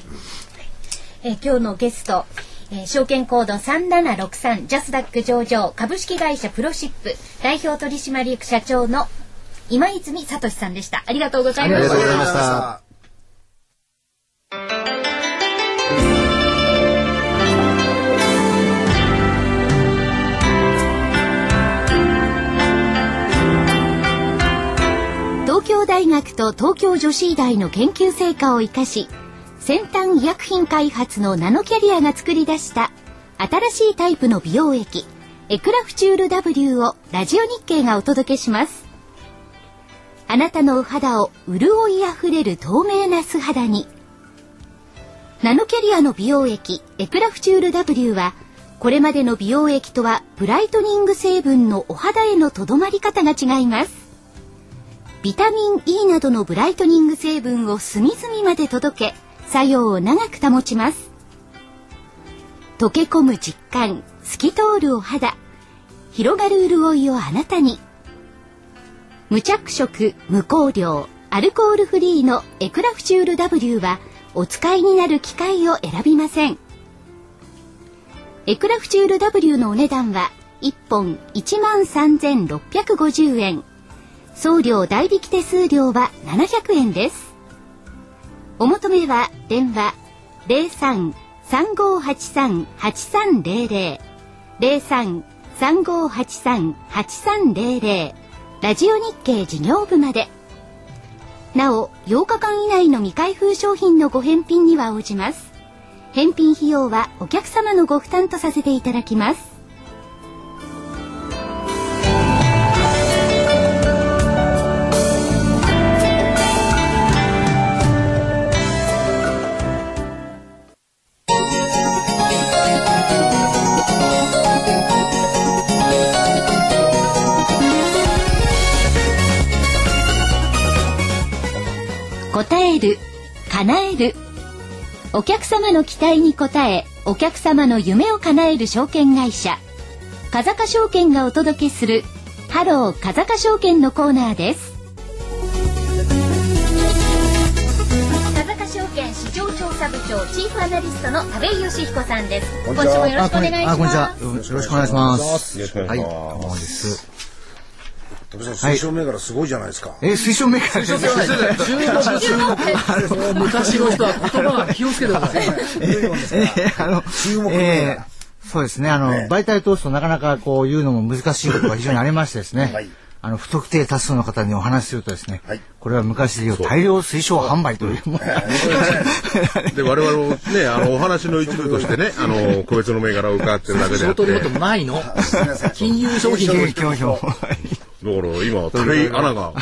えー今日のゲスト、えー証券コード3763ジャスダック上場株式会社プロシップ代表取締役社長の今泉聡さんでした。ありがとうございました。ありがとうございました。東京大学と東京女子医大の研究成果を生かし先端医薬品開発のナノキャリアが作り出した新しいタイプの美容液エクラフチュール W をラジオ日経がお届けしますあなたのお肌を潤いあふれる透明な素肌に。ナノキャリアの美容液エクラフチュール W はこれまでの美容液とはブライトニング成分のお肌へのとどまり方が違います。ビタミン E などのブライトニング成分を隅々まで届け作用を長く保ちます。溶け込む実感透き通るお肌広がる潤いをあなたに。無着色無香料アルコールフリーのエクラフチュール W はお使いになる機械を選びません。エクラフチュール W のお値段は1本1万3650円。送料代引き手数料は700円です。お求めは電話03-3583-8300 03-3583-8300ラジオ日経事業部まで。なお、8日間以内の未開封商品のご返品には応じます。返品費用はお客様のご負担とさせていただきます。叶える。お客様の期待に応えお客様の夢を叶える証券会社。風賀証券がお届けするハロー風賀証券のコーナーです。風賀証券市場調査部長チーフアナリストの田部井義彦さんです。こんにちは。今週もよろしくお願いします。あ、こんにちは。よろしくお願いします。よろしくお願いします。はい、どうもです。富澤さん推奨銘柄すごいじゃないですか、え、推奨メーカーです中国中昔の人は言葉が気をつけてください。えーあの、注目銘柄えーそうですね。あの、媒体通すとなかなかこう言うのも難しいことが非常にありましてですね。はい。あの、不特定多数の方にお話しするとですね、はい。これは昔で言う大量推奨販売というもの。*laughs* で、我々もね、あの、お話の一部としてね、あの、個別の銘柄を伺ってるだけで。相当にもっとない。の金融商品金融教表。だから今、武井アナが、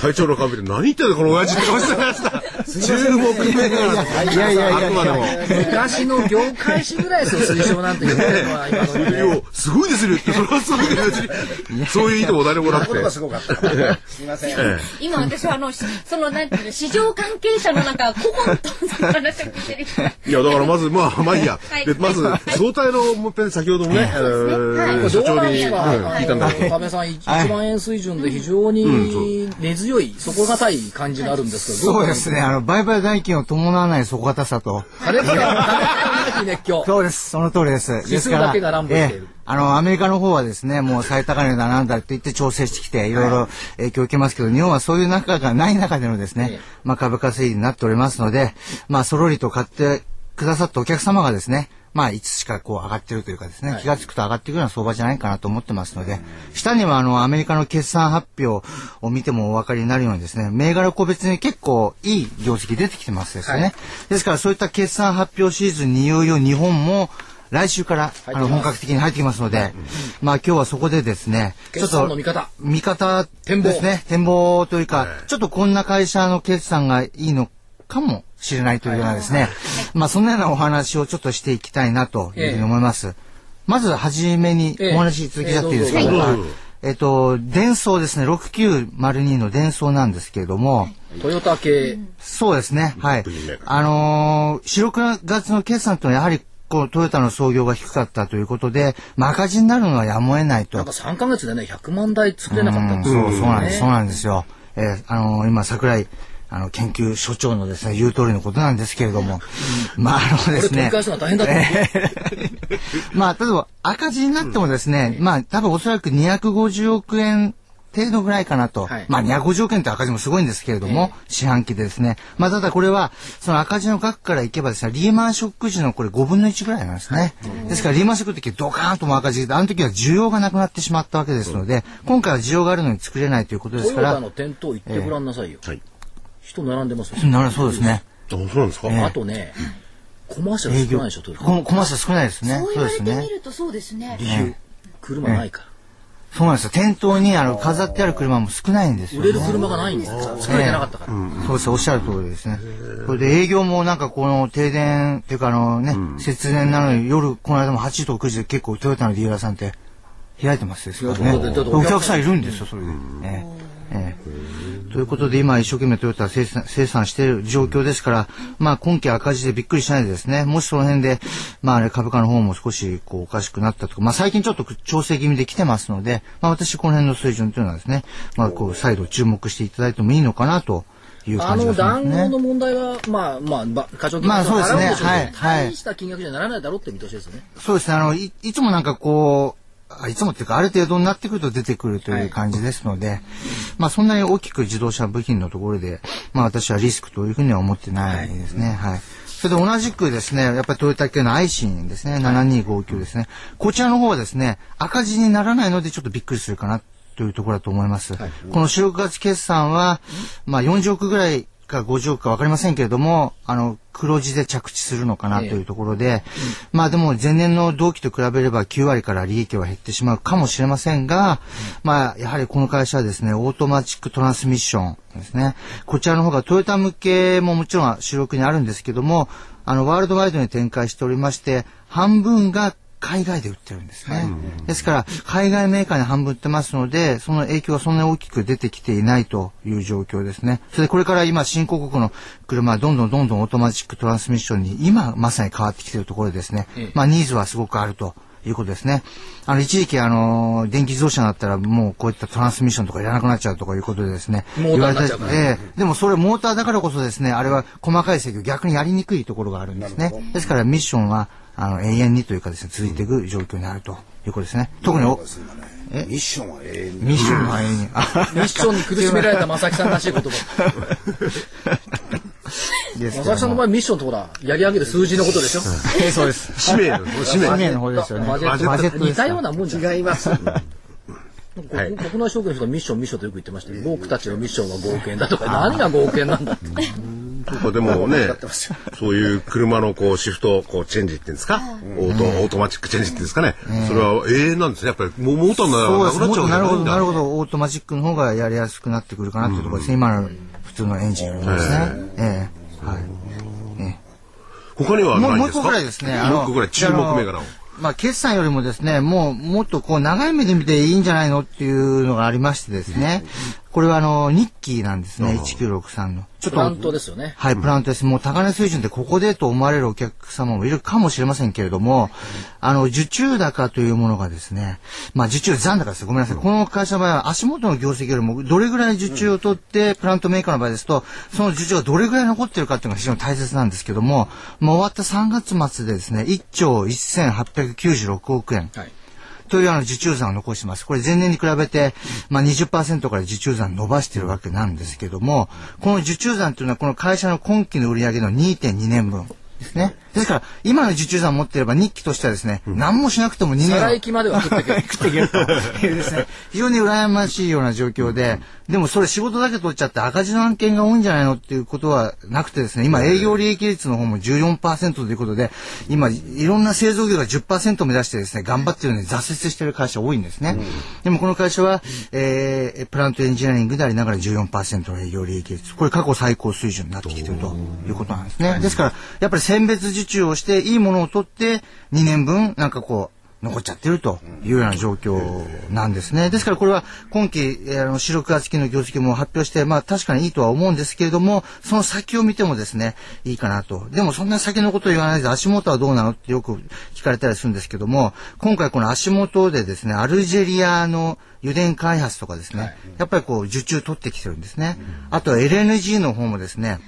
会長の顔見て、何言ってんだこの親父って顔してました。*laughs* 注目銘柄。いやいやいやあくまでも。昔の業界誌ぐらいですよ推奨なんて言ってるのは今のいやすごいですよって、それはすごい別にそういう意図も誰もなくて。すごかったす。みません。今私はあのしそのなんていうの市場関係者のなんか顧問と話を聞いてる。いや、だからまず、まあ、まあいいや。はい。で、まず、相対のもっぺん先ほどもね、あの所長にうん聞いたんだけど。田部さん1万円水準で非常に根強い底堅い感じがあるんですけどどそうですね。ああの、売買代金を伴わない底堅さと。金から金からなき熱狂。*laughs* そうです。その通りです。指数だけが乱暴しているええあの、アメリカの方はですね、もう最高値だなんだって言って調整してきて、いろいろ影響を受けますけど、日本はそういう中がない中でのですね、ええまあ株価推移になっておりますので、まあそろりと買ってくださったお客様がですね、まあいつしかこう上がってるというかですね、気がつくと上がっていくような相場じゃないかなと思ってますので、下にはあのアメリカの決算発表を見てもお分かりになるようにですね、銘柄個別に結構いい業績出てきてますですよね。はい。ですからそういった決算発表シーズンにいよいよ日本も来週からあの本格的に入ってきますので、まあ今日はそこでですね、ちょっとの見方。見方展望ですね、展望。というか、ちょっとこんな会社の決算がいいのかもしれないというようなですね、まあそんなようなお話をちょっとしていきたいなというふうに思います。まずはじめにええ。お話し続けちゃっていいですか、えっと、伝送ですね、6902の伝送なんですけれども、トヨタ系。そうですね。はい。あのー、4、6月の決算というのはやはり、こう、トヨタの創業が低かったということで、まあ赤字になるのはやむを得ないと。なんか3ヶ月でね、100万台作れなかったんですよ、そう、そうなんです、そうね。なんですよ。えーあのー今、桜井、あの、研究所長のですね、言う通りのことなんですけれども、まあ、あのですね。これ取り返すのは大変だと思う *laughs* まあ、例えば赤字になってもですね、まあ、多分おそらく250億円程度ぐらいかなと。はいまあ、250億円って赤字もすごいんですけれども、四半期でですね。まあ、ただこれは、その赤字の額からいけばですね、リーマンショック時のこれ5分の1ぐらいなんですね。ですから、リーマンショックの時ドカーンとも赤字で、あの時は需要がなくなってしまったわけですので、今回は需要があるのに作れないということですからトヨタ、の店頭行ってごらんなさいよ。はい。人並んでますよ。なるそうですね。あ、そうなんですか？あとね、コマーシャル少ないでしょ、トヨタ。ココマーシャル少ないですね。そう言われてみそうですね。るとそうですね。車ないから。そうなんですよ。店頭にあの飾ってある車も少ないんですよ、ね。売れる車がないんですよ。作れてなかったから。そうです、おっしゃる通りですね。これで営業もなんかこの停電っていうかあのね、節電なのに夜、この間も8時と9時で結構トヨタのディーラーさんって開いてますですからね。お客さんいるんですよ、それで。ええええということで今一生懸命トヨタは生産生産している状況ですから、まあ今期赤字でびっくりしないでですね、もしその辺で、まああれ株価の方も少しこうおかしくなったとか、まあ最近ちょっと調整気味で来てますので、まあ私この辺の水準というのはですね、まあこう再度注目していただいてもいいのかなというあの。談合の問題は、まあまあ、ば課長金まあそうでしょうけどはいはい大した金額じゃならないだろうって見通しですよね。そうですね。あの、い、いつもなんかこう、あいつもっていうか、ある程度になってくると出てくるという感じですので、まあそんなに大きく自動車部品のところで、まあ私はリスクというふうには思ってないですね。はい。それで同じくですね、やっぱりトヨタ系のアイシンですね、7259ですね。こちらの方はですね、赤字にならないのでちょっとびっくりするかなというところだと思います。この4、6月決算は、まあ40億ぐらいか50億か分かりませんけれども、あの、黒字で着地するのかなというところで、まあでも前年の同期と比べれば9割から利益は減ってしまうかもしれませんが、まあやはりこの会社はですね、オートマチックトランスミッションですね。こちらの方がトヨタ向けももちろん主力にあるんですけども、あの、ワールドワイドに展開しておりまして、半分が海外で売ってるんですね。ですから、海外メーカーに半分売ってますので、その影響がそんなに大きく出てきていないという状況ですね。それでこれから今、新興国の車はどんどんどんどんオートマチックトランスミッションに今まさに変わってきているところですね。まあ、ニーズはすごくあると。いうことですね。あの、一時期、あの、電気自動車だったら、もうこういったトランスミッションとかいらなくなっちゃうとかいうことでですね。言われてええでもそれモーターだからこそですね、あれは細かい制御逆にやりにくいところがあるんですね。ですからミッションは、あの、永遠にというかですね、続いていく状況にあるということですね。特にお、ミッションは永遠にミッションは永遠に。あ *laughs* ミッションに苦しめられた正木さんらしい言葉。*laughs* 正木さんの場合ミッションってほら、やり上げる数字のことでしょ？ええ *laughs* そうです。使命なんです使命使命の方ですよね。バジェットバジェットですか似たようなもんじゃん。違います。国国内証券の人がミッションミッションとよく言ってましたけど、僕たちのミッションは5億円だとか、何が5億円なんだって。なんかでもね、そういう車のこうシフト、こうチェンジっていうんですか、オート、オートマチックチェンジっていうんですかね？それは永遠なんですね。やっぱりもうモーターなくなっちゃうなるほど、ゃなるほど。オートマチックの方がやりやすくなってくるかなというところですね。今の普通のエンジンよりもですね。ええ。はい。他にはもうないんですか？もう一個ぐらいですね。もう一個ぐらい注目銘柄を。まあ、決算よりもですね、もう、もっとこう、長い目で見ていいんじゃないのっていうのがありましてですね。これはあの、日揮なんですね、1963の。ちょっプラントですよね。はい、プラントです。もう高値水準でここでと思われるお客様もいるかもしれませんけれども、あの、受注高というものがですね、まあ受注残高ですごめんなさい。この会社の場合は足元の業績よりもどれぐらい受注を取って、プラントメーカーの場合ですと、その受注がどれぐらい残ってるかっていうのが非常に大切なんですけども、まあ終わった3月末でですね、1兆1896億円。はい。というあの受注残を残します。これ前年に比べて、まあ20%から受注残伸ばしているわけなんですけども、この受注残というのはこの会社の今期の売上げの2.2年分ですね。ですから、今の受注残持っていれば日記としてはですね、何もしなくても2年は再来期までは食っていける食っていけると *laughs* いうですね、非常に羨ましいような状況で、でもそれ仕事だけ取っちゃって赤字の案件が多いんじゃないのっていうことはなくてですね、今営業利益率の方も14%ということで、今いろんな製造業が10%目指してですね、頑張ってるのに挫折してる会社多いんですね。でもこの会社は、えー、プラントエンジニアリングでありながら14%の営業利益率。これ過去最高水準になってきてるということなんですね。ですから、やっぱり選別受注をして、いいものを取って、2年分、なんかこう、残っちゃってるというような状況なんですね。ですからこれは今期、えーあの、四六月期の業績も発表して、まあ確かにいいとは思うんですけれども、その先を見てもですね、いいかなと。でもそんな先のことを言わないで足元はどうなのってよく聞かれたりするんですけども、今回この足元でですね、アルジェリアの油田開発とかですね、やっぱりこう受注取ってきてるんですね。あとは LNG の方もですね、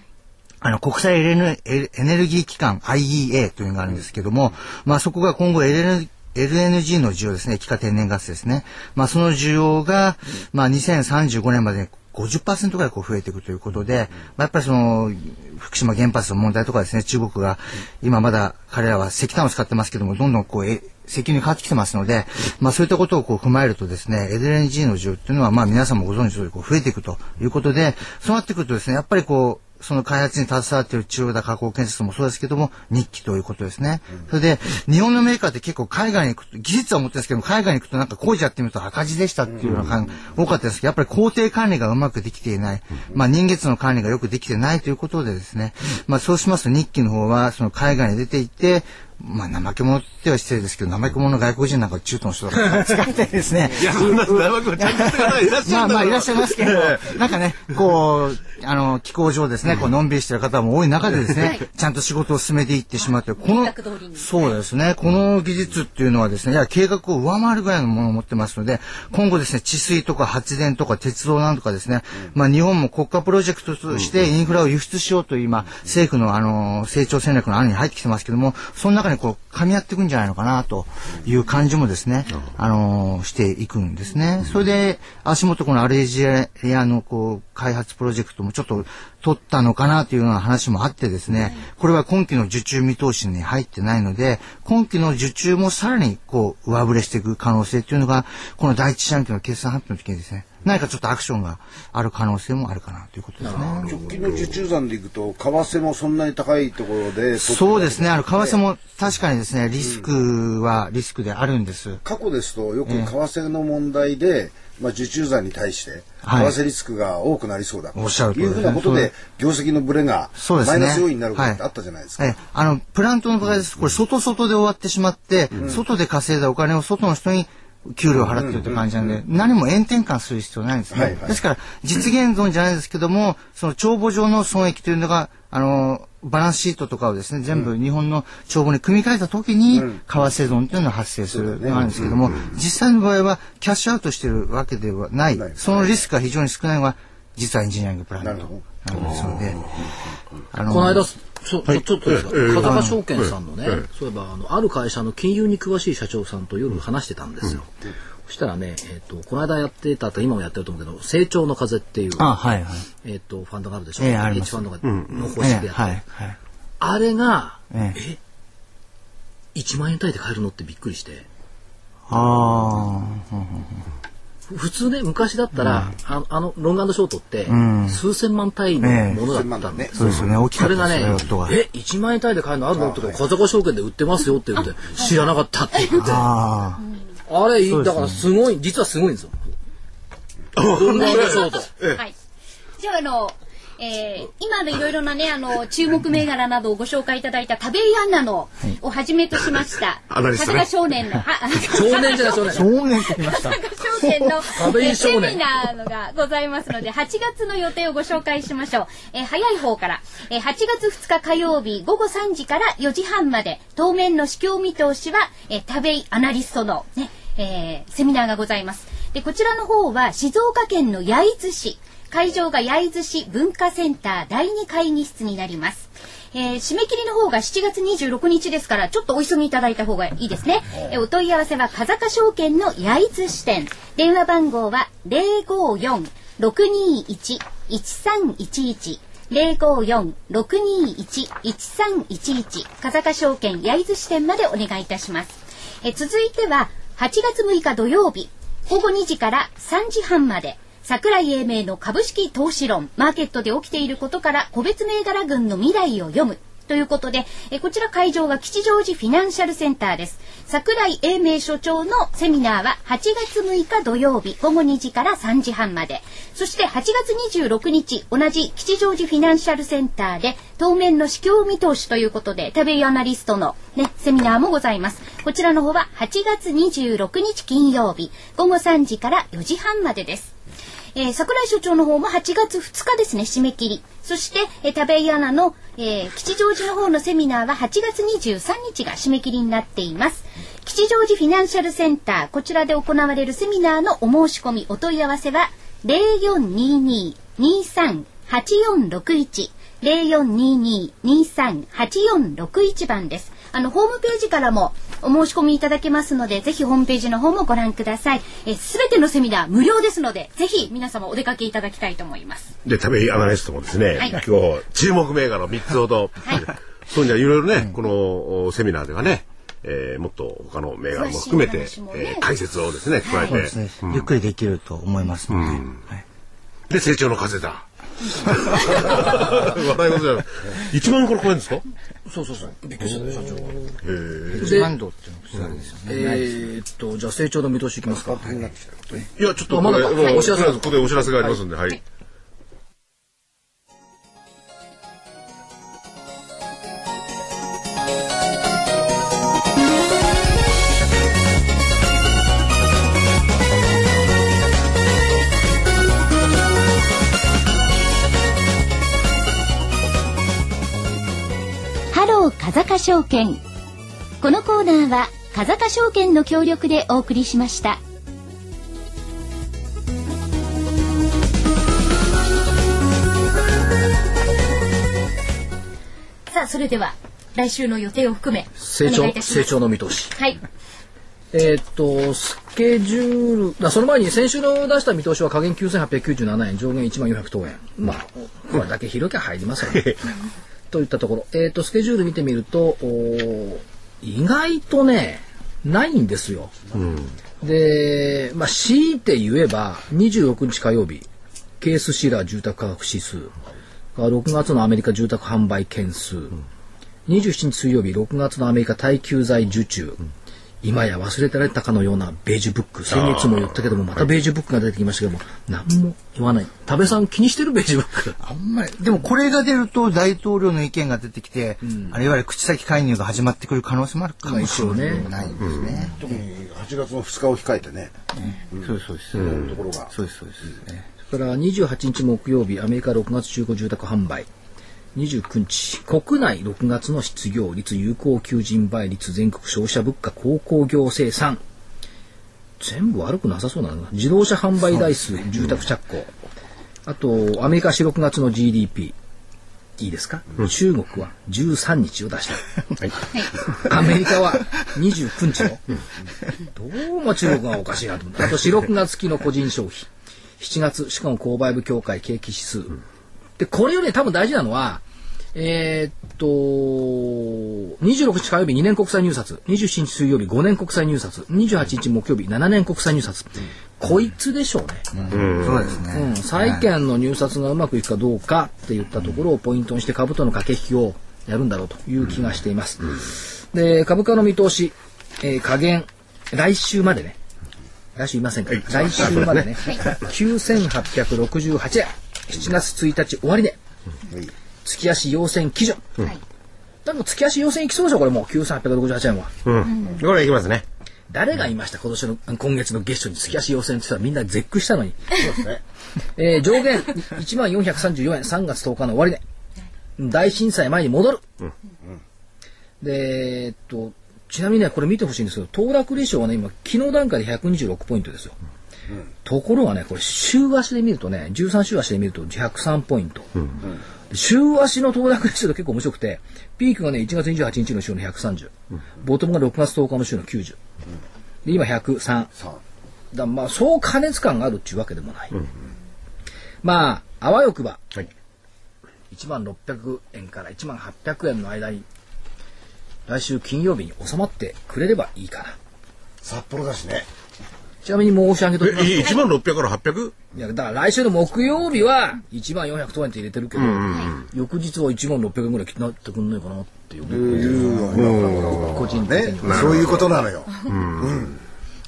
あの、国際エネルギー機関 IEA というのがあるんですけども、まあそこが今後 LN LNG の需要ですね、液化天然ガスですね。まあその需要が、まあ2035年までに50%ぐらいこう増えていくということで、まあ、やっぱりその、福島原発の問題とかですね、中国が、今まだ彼らは石炭を使ってますけども、どんどんこう、え石油に変わってきてますので、まあそういったことをこう踏まえるとですね、LNG の需要っていうのは、まあ皆さんもご存知の通りこう増えていくということで、そうなってくるとですね、やっぱりこう、その開発に携わっている中央田加工建設もそうですけども、日記ということですね。それで、日本のメーカーって結構海外に行くと、技術は持ってるんですけども、海外に行くとなんか工事やってみると赤字でしたっていうような感多かったですけど、やっぱり工程管理がうまくできていない、まあ人月の管理がよくできてないということでですね、まあそうしますと日記の方は、その海外に出て行って、まあ、怠け者っては失礼ですけど、怠け者の外国人なんか中東の人とか使ってですね。*laughs* いや、そんな長くちゃんとした方いらっしゃるんだまあまあいらっしゃいますけど、なんかね、こう、あの、気候上ですね、こう、のんびりしてる方も多い中でですね、ちゃんと仕事を進めていってしまって、このそうですね、この技術っていうのはですね、いや、計画を上回るぐらいのものを持ってますので、今後ですね、治水とか発電とか鉄道なんとかですね、まあ日本も国家プロジェクトとしてインフラを輸出しようという今、政府のあの、成長戦略の案に入ってきてますけども、その中にこう、噛み合っていくんじゃないのかなという感じもですね、あの、していくんですね。それで、足元このアレジアのこう、開発プロジェクトもちょっと取ったのかなというような話もあってですね、これは今期の受注見通しに入ってないので、今期の受注もさらにこう、上振れしていく可能性というのが、この第一四半期の決算発表の時にですね、何かちょっとアクションがある可能性もあるかなということですね。直近の受注残でいくと為替もそんなに高いところでそうですね、あの、為替も確かにですね、リスクはリスクであるんです。過去ですとよく為替の問題で、まあ、受注残に対してはい為替リスクが多くなりそうだとおっしゃる通りいうふうなことで業績のブレが。マイナス要因になることってあったじゃないですか。ええあの、プラントの場合です。これ、外外で終わってしまって、外で稼いだお金を外の人に給料を払ってるって感じなんで、何も炎天下する必要ないんですね。はいはい。ですから、実現損じゃないですけども、その帳簿上の損益というのが、あの、バランスシートとかをですね、全部日本の帳簿に組み替えたときに、為替損というのが発生するのがあるんですけども、実際の場合は、キャッシュアウトしてるわけではない。ない、そのリスクが非常に少ないのが、実はエンジニアリングプラント。なるほなんですので、あのこの間、そちょちょっとですか、ええ風間証券さんのね、ええそういえばあの、ある会社の金融に詳しい社長さんと夜話してたんですよ。そしたらね、えっ、と、この間やってたと、今もやってると思うけど、成長の風っていう、あ、はいはい。えっ、と、ファンドがあるでしょ？ええあります。ファンドが、の方ええ式でやって。る、はいはい。あれが、ええ。1万円単位で買えるの？ってびっくりして。あ普通ね、昔だったら、ああの、ロングショートって、ん数千万単位のものだったんでええあ、そうですよね。大きかそれがねったですね、ロットが。、え、1万円単位で買えるのあるの？とか、風間証券で売ってますよって言って、知らなかったって言って。ああれ、だからすごい、実はすごいんですよ。ロングショート。はい。じゃあ、あの、えー、今のいろいろなね、あの、注目銘柄などをご紹介いただいた田部井アンナの、をはじめとしました、アナリストね田中少年の、*laughs* は少年じゃない少年。少年ってきました。少年の *laughs* セミナーのがございますので、8月の予定をご紹介しましょう。えー早い方から、えー8月2日火曜日午後3時から4時半まで、当面の市況見通しは、えー、田部井アナリストのね、えーセミナーがございます。で、こちらの方は静岡県の焼津市、会場が焼津市文化センター第2会議室になります。えー締め切りの方が7月26日ですから、ちょっとお急ぎいただいた方がいいですね。えーお問い合わせは風賀証券の焼津支店。電話番号は054-621-1311。054-621-1311風賀証券焼津支店までお願いいたします。えー続いては8月6日土曜日午後2時から3時半まで桜井英明の株式投資論マーケットで起きていることから個別銘柄群の未来を読むということで、えこちら会場は吉祥寺フィナンシャルセンターです。桜井英明所長のセミナーは8月6日土曜日午後2時から3時半まで。そして8月26日、同じ吉祥寺フィナンシャルセンターで当面の市況見通しということで、食べイアナリストのね、セミナーもございます。こちらの方は8月26日金曜日午後3時から4時半までです。えー桜井所長の方も8月2日ですね、締め切り。そして、えー、田部井アナの、えー吉祥寺の方のセミナーは8月23日が締め切りになっています。吉祥寺フィナンシャルセンター、こちらで行われるセミナーのお申し込み、お問い合わせは、0422-23-8461。0422-23-8461番です。あの、ホームページからもお申し込みいただけますので、ぜひホームページの方もご覧ください。えー、すべてのセミナー無料ですので、ぜひ皆様お出かけいただきたいと思います。で、食べアナリストもですね、はい今日、注目銘柄を3つほど、そうじゃいろいろね、このおセミナーではね、えーもっと他の銘柄も含めて、ねえー解説をですね、加えて、そうですね。ゆっくりできると思いますので。はいで、成長の風だ。笑い事じゃない。1万円から超えるんですか？そうそうそう。びっくりした、社長。一万度っていうのがですよね。えーっと、じゃあ成長の見通しいきますか。いや、ちょっとあまだお知らせ、ここでお知らせがありますんで、はい。証券。このコーナーは風賀証券の協力でお送りしました。さあ、それでは来週の予定を含め成長成長の見通し。はい。えーっと、スケジュール、だその前に先週の出した見通しは下限9897円、上限1万400等円。まあ、これだけ広きゃ入りますよね。*laughs* といったところ。えーっと、スケジュール見てみると、意外とね、ないんですよ。で、まあ、強いて言えば、26日火曜日、ケースシラー住宅価格指数、6月のアメリカ住宅販売件数、27日水曜日、6月のアメリカ耐久財受注、今や忘れてられたかのようなベージュブック、先月も言ったけども、またベージュブックが出てきましたけども、何も言わない。多部さん気にしてるベージュブック？あんまり、でもこれが出ると大統領の意見が出てきて、あれいわゆる口先介入が始まってくる可能性もあるかもしれないですね。特に8月の2日を控えてね、そうです、そうです。ところが。そうです、そうです。ねそれから28日木曜日、アメリカ6月中古住宅販売。29日、国内6月の失業率、有効求人倍率、全国消費者物価、鉱工業生産。全部悪くなさそうなの自動車販売台数、住宅着工。あと、アメリカ4、6月の GDP。いいですか、中国は13日を出した。*laughs* アメリカは29日を。どうも中国がおかしいなと思って。あと4、6月期の個人消費。7月、しかも購買部協会景気指数。で、これよりね、多分大事なのは、えーっと、26日火曜日2年国債入札、27日水曜日5年国債入札、28日木曜日7年国債入札。こいつでしょうね。そうですね。うん、債券の入札がうまくいくかどうかって言ったところをポイントにして株との駆け引きをやるんだろうという気がしています。で、株価の見通し、えー下限、来週までね。来週いませんか？ら、来週までね、9868円。7月1日終わりで、月足陽線基準。はいだから月足陽線いきそうでしょ、これもう9868円は。うん。これいきますね。誰が言いました今年の、今月の月初に月足陽線って言ったらみんな絶句したのに。そうですね。*laughs* えー上限1434円3月10日の終値。大震災前に戻る。で、えーっと、ちなみにね、これ見てほしいんですけど、騰落レシオはね、今、昨日段階で126ポイントですよ。ところがね、これ、週足で見るとね、13週足で見ると103ポイント。週足の騰落レシオって結構面白くて、ピークがね、1月28日の週の130。ボトムが6月10日の週の90。で、今103。さだまあそう過熱感があるっていうわけでもない、まああわよくばはい。1万600円から1万800円の間に来週金曜日に収まってくれればいいかなあ札幌だしね。ちなみに申し上げておきますえ、1万600から 800? いやだから来週の木曜日は1万400等円って入れてるけど、翌日は1万600円ぐらいなってくんないかなっていう、個人的ねには、そういうことなのよ。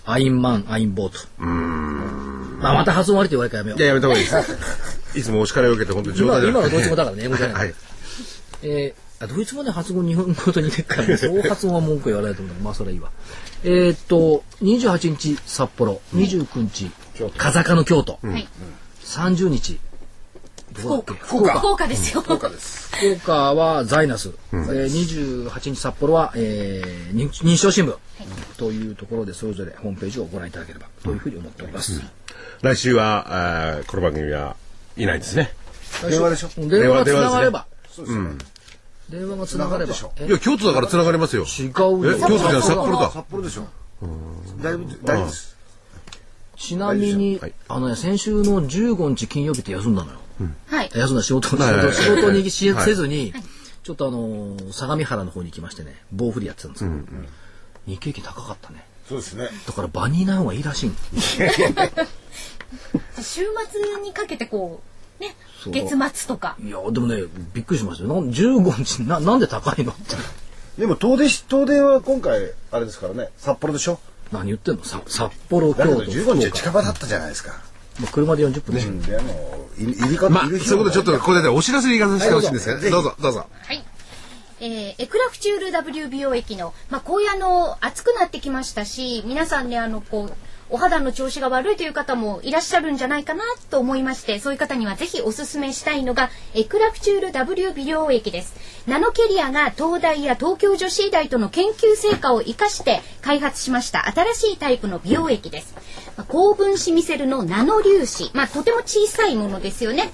アインマンアインボート。まあまた発音悪いって言われるからやめよう。いや、やめた方がいいです。*laughs* いつもお叱りを受けて、本当に冗今談じゃなくて今のドイツ語だからね英語じゃない、はい。えー、あドイツ語で発音日本語と似てるから、ね、*laughs* そう発音は文句言われないと思う。んだけど、まあそれはいいわ。えーっと、28日札幌、29日、風上の京都、はい。30日、福岡。福岡ですよ。福岡。です。福岡はザイナス、えー、28日札幌は、えー、認認証新聞、というところでそれぞれホームページをご覧いただければというふうに思っております。来週は、あーこの番組はいないですね。電話でしょ？電話がつながれば、そうですよね。電話がつながればでしょえ？いや、京都だから繋がりますよ。違うえ、よ京都じゃない札幌だ。札幌でしょ。大丈夫、大丈夫です。ちなみに、はいあのね、先週の15日金曜日って休んだのよ。はい。休んだ仕事、仕事仕事にせずに、ちょっとあのー相模原の方に行きましてね、棒振りやってたんですよ。日経平均高かったね。そうですね。だから場にいない方がいいらしいん *laughs* 週末にかけてこう、ね、月末とか。いや、でもね、びっくりしましたよ。なん15日な、なんで高いのって。でも東電し、東電は今回、あれですからね、札幌でしょ？何言ってんの？さ札幌、京都、だけど15日近場だったじゃないですか。岡。もう車で40分でしょ。で、あの、いいるか、まあ、いるそういうことでちょっとここでね、お知らせに行かせてほしいんですけど、はいどうぞ、どうぞ。はい。えーエクラフチュール W 美容液の、まあ、こういうあの、暑くなってきましたし、皆さんね、あの、こう、お肌の調子が悪いという方もいらっしゃるんじゃないかなと思いまして、そういう方にはぜひおすすめしたいのが、エクラフチュール W 美容液です。ナノキャリアが東大や東京女子医大との研究成果を生かして開発しました新しいタイプの美容液です。高分子ミセルのナノ粒子、まあ、とても小さいものですよね。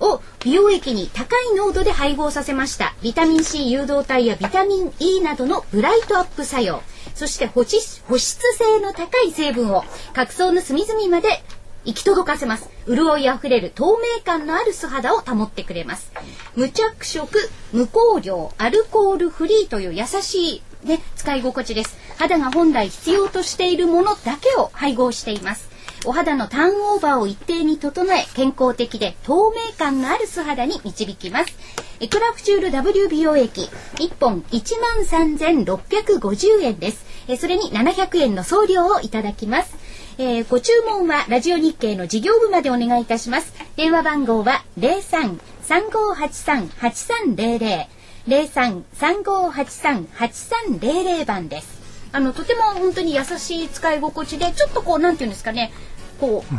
を美容液に高い濃度で配合させました。ビタミン C 誘導体やビタミン E などのブライトアップ作用。そして保湿保湿性の高い成分を角層の隅々まで行き届かせます。潤いあふれる透明感のある素肌を保ってくれます。無着色、無香料、アルコールフリーという優しい、ね、使い心地です。肌が本来必要としているものだけを配合しています。お肌のターンオーバーを一定に整え、健康的で透明感のある素肌に導きます。エクラフチュール W 美容液、1本13,650円です。えそれに700円の送料をいただきます。えーご注文はラジオ日経の事業部までお願いいたします。電話番号は03-3583-8300。03-3583-8300番です。あの、とても本当に優しい使い心地で、ちょっとこう、なんていうんですかね、こう、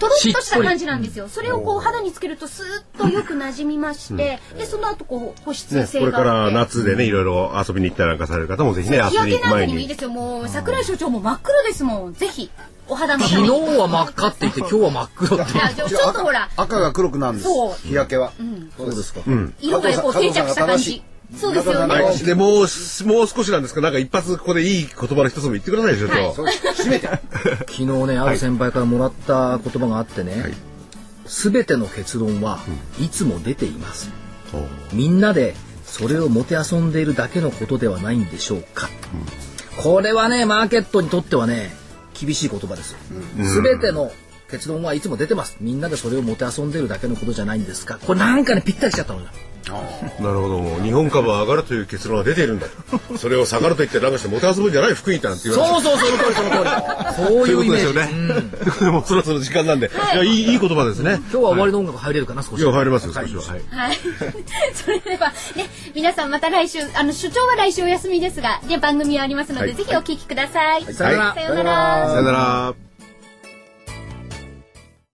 とろっとした感じなんですよ。それをこう肌につけるとスーッとよく馴染みまして、で、その後こう保湿ね、性これから。夏でね、いろいろ遊びに行ったりなんかされる方もぜひね、日遊びに行く前焼けなんかにもいいに。ですよ。もう桜井所長も真っ黒ですもん。ぜひお肌のた昨め日に。は真っ赤って言って、*laughs* 今日は真っ黒って。ちょっとほら、赤が黒くなるんですそう。日焼けは。そうですか。色がこう定着した感じ。そうですよね。はい。で、もう、もう少しなんですけど、なんか一発ここでいい言葉の一つも言ってくださいよ、ちょっと。閉めて。*laughs* 昨日ね、ある先輩からもらった言葉があってね、すべての結論はいつも出ています。みんなでそれをもてあそんでいるだけのことではないんでしょうか。これはね、マーケットにとってはね、厳しい言葉です。すべての結論はいつも出てます。みんなでそれをもてあそんでるだけのことじゃないんですか。これなんかねぴったりしちゃったのよな。るほど。日本株は上がるという結論が出ているんだ。とそれを下がると言ってなんかしてもてあそぶんじゃない福井なんて言われて。そうそうその通りその通り。そういうイメージ。そういうことですよね。うもうそろそろ時間なんで、い、やいいいい言葉ですね。今日は終わりの音楽入れるかな少し。いや入りますよはい少しは。はい。はい。*laughs* それではね、皆さんまた来週、あの、所長は来週お休みですが、ね、番組はありますので、はい。ぜひお聞きください。さよなら。さようなら。さよなら。